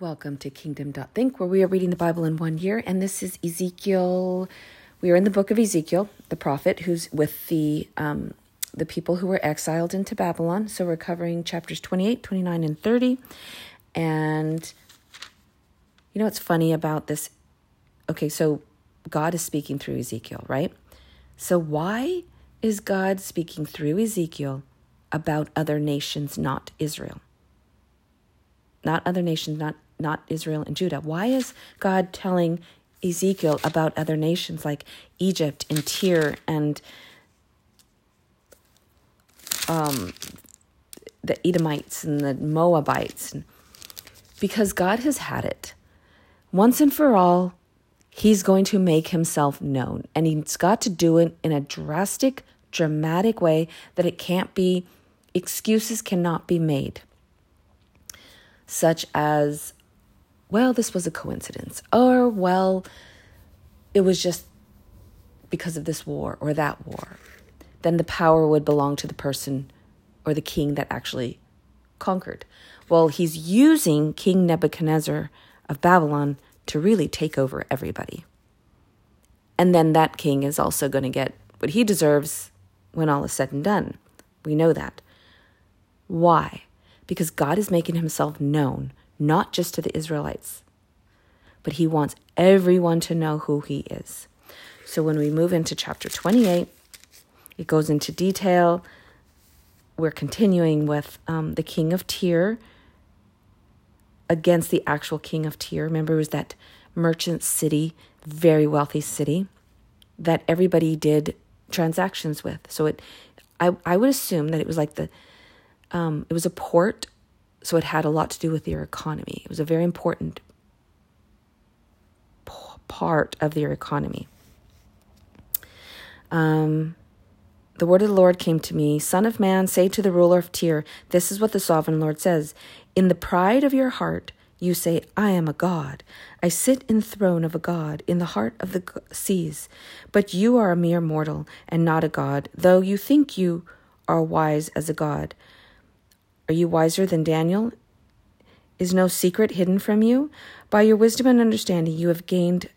Welcome to Kingdom.think, where we are reading the Bible in one year. And this is Ezekiel. We are in the book of Ezekiel, the prophet, who's with the um, the people who were exiled into Babylon. So we're covering chapters 28, 29, and 30. And you know what's funny about this? Okay, so God is speaking through Ezekiel, right? So why is God speaking through Ezekiel about other nations, not Israel? Not other nations, not not Israel and Judah. Why is God telling Ezekiel about other nations like Egypt and Tyre and um, the Edomites and the Moabites? Because God has had it. Once and for all, He's going to make Himself known. And He's got to do it in a drastic, dramatic way that it can't be, excuses cannot be made such as, well, this was a coincidence, or, well, it was just because of this war or that war. Then the power would belong to the person or the king that actually conquered. Well, he's using King Nebuchadnezzar of Babylon to really take over everybody. And then that king is also going to get what he deserves when all is said and done. We know that. Why? because God is making himself known, not just to the Israelites, but he wants everyone to know who he is. So when we move into chapter 28, it goes into detail. We're continuing with um, the king of Tyre against the actual king of Tyre. Remember, it was that merchant city, very wealthy city that everybody did transactions with. So it, I, I would assume that it was like the um, it was a port, so it had a lot to do with their economy. It was a very important p- part of their economy. Um, the word of the Lord came to me Son of man, say to the ruler of Tyre, This is what the sovereign Lord says. In the pride of your heart, you say, I am a God. I sit in the throne of a God in the heart of the seas. But you are a mere mortal and not a God, though you think you are wise as a God. Are you wiser than Daniel? Is no secret hidden from you? By your wisdom and understanding, you have gained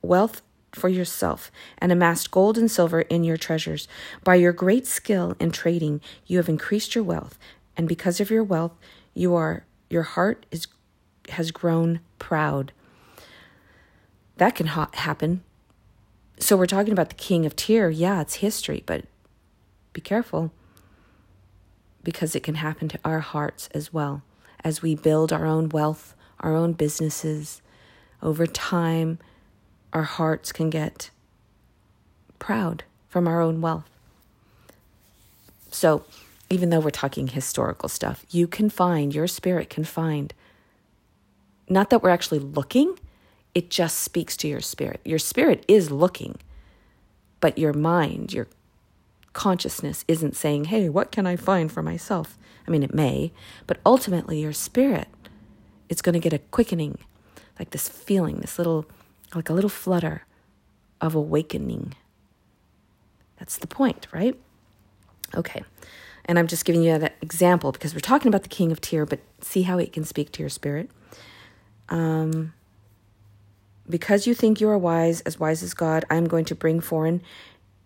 wealth for yourself and amassed gold and silver in your treasures. By your great skill in trading, you have increased your wealth, and because of your wealth, you are your heart is has grown proud. That can ha- happen. So we're talking about the king of Tyre. Yeah, it's history, but be careful because it can happen to our hearts as well as we build our own wealth, our own businesses. Over time, our hearts can get proud from our own wealth. So, even though we're talking historical stuff, you can find, your spirit can find, not that we're actually looking, it just speaks to your spirit. Your spirit is looking, but your mind, your consciousness isn't saying, hey, what can I find for myself? I mean, it may, but ultimately your spirit, it's going to get a quickening, like this feeling, this little, like a little flutter of awakening. That's the point, right? Okay. And I'm just giving you that example because we're talking about the king of Tyre, but see how it can speak to your spirit. Um, because you think you are wise, as wise as God, I am going to bring foreign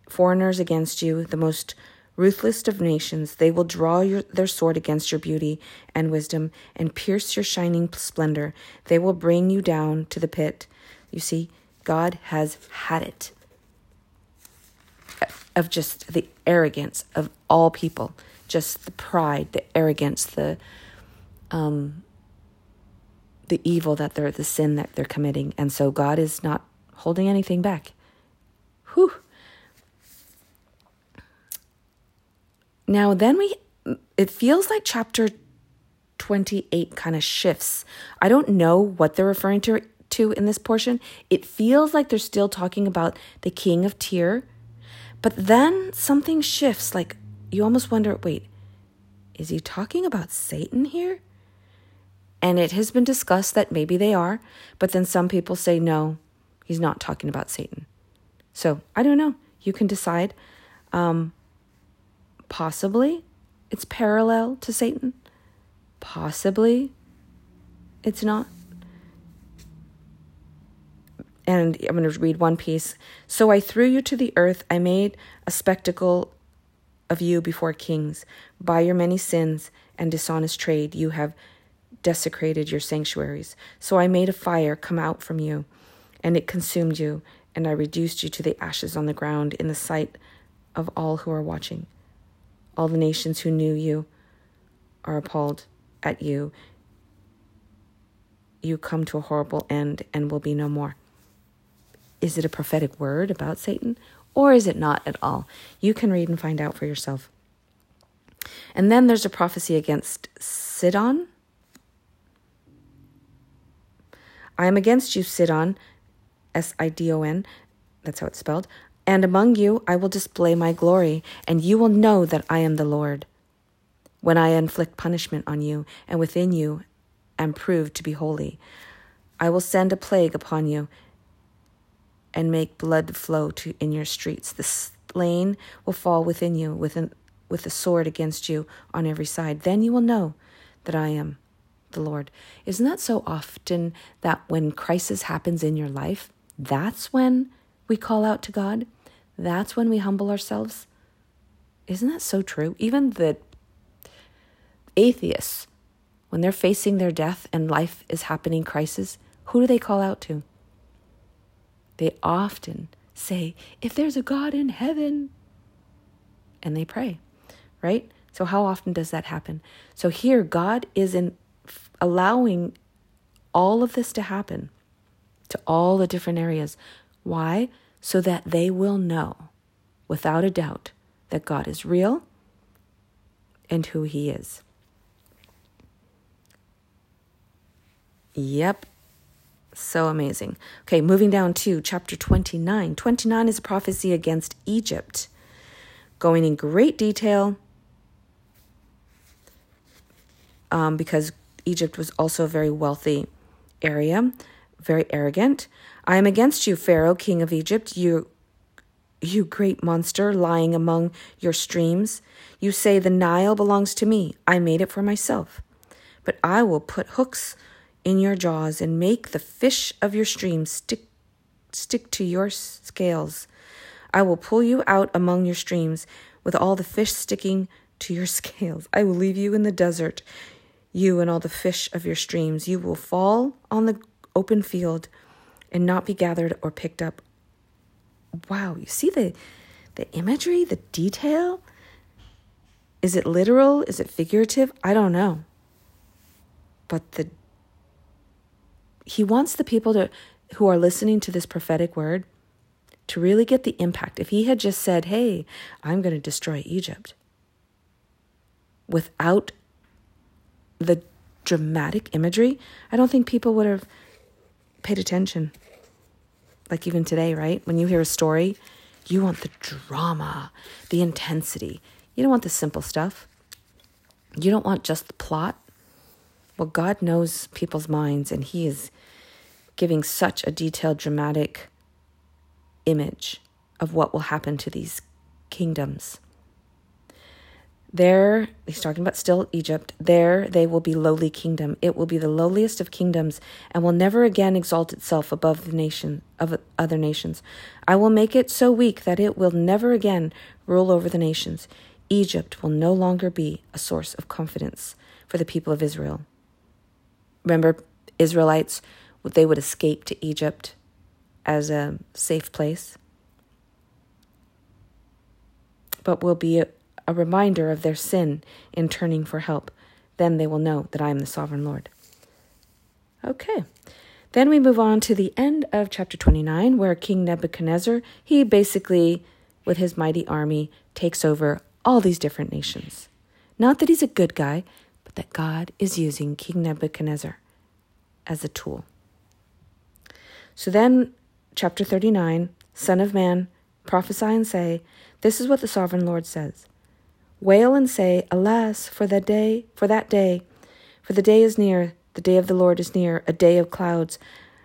foreigners against you, the most ruthless of nations. They will draw your, their sword against your beauty and wisdom and pierce your shining splendor. They will bring you down to the pit. You see, God has had it of just the arrogance of all people, just the pride, the arrogance, the um, the evil that they're the sin that they're committing, and so God is not holding anything back. Whew. Now, then we, it feels like chapter 28 kind of shifts. I don't know what they're referring to, to in this portion. It feels like they're still talking about the king of Tyre, but then something shifts. Like you almost wonder wait, is he talking about Satan here? And it has been discussed that maybe they are, but then some people say no, he's not talking about Satan. So I don't know. You can decide. Um, Possibly it's parallel to Satan. Possibly it's not. And I'm going to read one piece. So I threw you to the earth. I made a spectacle of you before kings. By your many sins and dishonest trade, you have desecrated your sanctuaries. So I made a fire come out from you, and it consumed you, and I reduced you to the ashes on the ground in the sight of all who are watching. All the nations who knew you are appalled at you. You come to a horrible end and will be no more. Is it a prophetic word about Satan, or is it not at all? You can read and find out for yourself. And then there's a prophecy against Sidon. I am against you, Sidon, S I D O N, that's how it's spelled. And among you I will display my glory, and you will know that I am the Lord. When I inflict punishment on you, and within you am proved to be holy, I will send a plague upon you and make blood flow to in your streets. The slain will fall within you with, an, with a sword against you on every side. Then you will know that I am the Lord. Isn't that so often that when crisis happens in your life, that's when we call out to God? That's when we humble ourselves? Isn't that so true? Even the atheists, when they're facing their death and life is happening crisis, who do they call out to? they often say, If there's a God in heaven, and they pray, right? So, how often does that happen? So, here, God is in allowing all of this to happen to all the different areas. Why? So that they will know without a doubt that God is real and who He is. Yep, so amazing. Okay, moving down to chapter 29. 29 is a prophecy against Egypt, going in great detail um, because Egypt was also a very wealthy area, very arrogant. I am against you, Pharaoh, king of Egypt, you, you great monster lying among your streams. You say, The Nile belongs to me. I made it for myself. But I will put hooks in your jaws and make the fish of your streams stick stick to your scales. I will pull you out among your streams with all the fish sticking to your scales. I will leave you in the desert, you and all the fish of your streams. You will fall on the open field and not be gathered or picked up. Wow, you see the the imagery, the detail? Is it literal? Is it figurative? I don't know. But the he wants the people to who are listening to this prophetic word to really get the impact. If he had just said, "Hey, I'm going to destroy Egypt," without the dramatic imagery, I don't think people would have paid attention. Like even today, right? When you hear a story, you want the drama, the intensity. You don't want the simple stuff. You don't want just the plot. Well, God knows people's minds, and He is giving such a detailed, dramatic image of what will happen to these kingdoms. There, he's talking about still Egypt, there they will be lowly kingdom. It will be the lowliest of kingdoms and will never again exalt itself above the nation of other nations. I will make it so weak that it will never again rule over the nations. Egypt will no longer be a source of confidence for the people of Israel. Remember, Israelites they would escape to Egypt as a safe place, but will be a, reminder of their sin in turning for help. Then they will know that I am the sovereign Lord. Okay. Then we move on to the end of chapter 29, where King Nebuchadnezzar, he basically, with his mighty army, takes over all these different nations. Not that he's a good guy, but that God is using King Nebuchadnezzar as a tool. So then, chapter 39 Son of man, prophesy and say, This is what the sovereign Lord says. Wail and say, Alas, for that day, for that day, for the day is near, the day of the Lord is near, a day of clouds.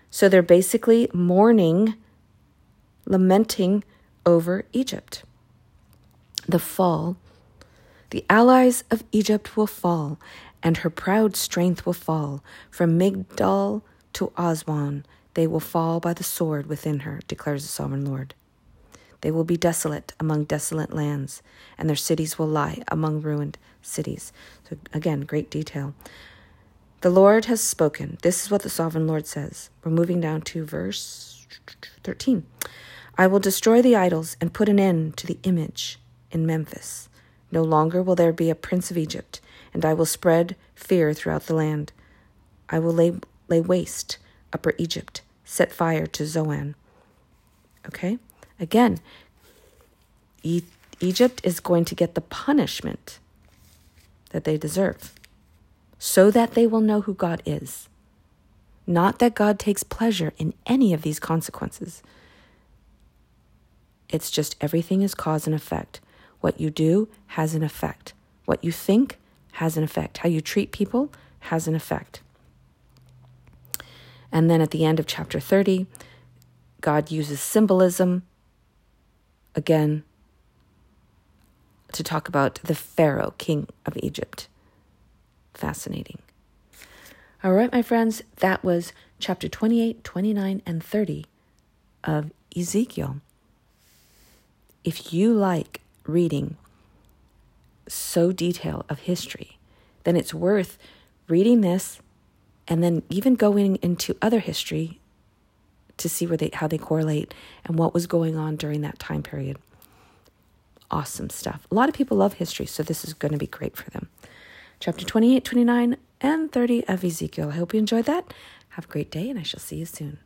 So they're basically mourning, lamenting over Egypt. The fall, the allies of Egypt will fall, and her proud strength will fall from Migdol to Aswan they will fall by the sword within her, declares the sovereign Lord. They will be desolate among desolate lands, and their cities will lie among ruined cities. So, again, great detail. The Lord has spoken. This is what the sovereign Lord says. We're moving down to verse 13. I will destroy the idols and put an end to the image in Memphis. No longer will there be a prince of Egypt, and I will spread fear throughout the land. I will lay, lay waste Upper Egypt, set fire to Zoan. Okay? Again, e- Egypt is going to get the punishment that they deserve so that they will know who God is. Not that God takes pleasure in any of these consequences. It's just everything is cause and effect. What you do has an effect. What you think has an effect. How you treat people has an effect. And then at the end of chapter 30, God uses symbolism again to talk about the Pharaoh, king of Egypt. Fascinating. All right, my friends, that was chapter 28, 29, and 30 of Ezekiel. If you like reading so detailed of history, then it's worth reading this and then even going into other history to see where they how they correlate and what was going on during that time period. Awesome stuff. A lot of people love history, so this is going to be great for them. Chapter 28, 29, and 30 of Ezekiel. I hope you enjoyed that. Have a great day, and I shall see you soon.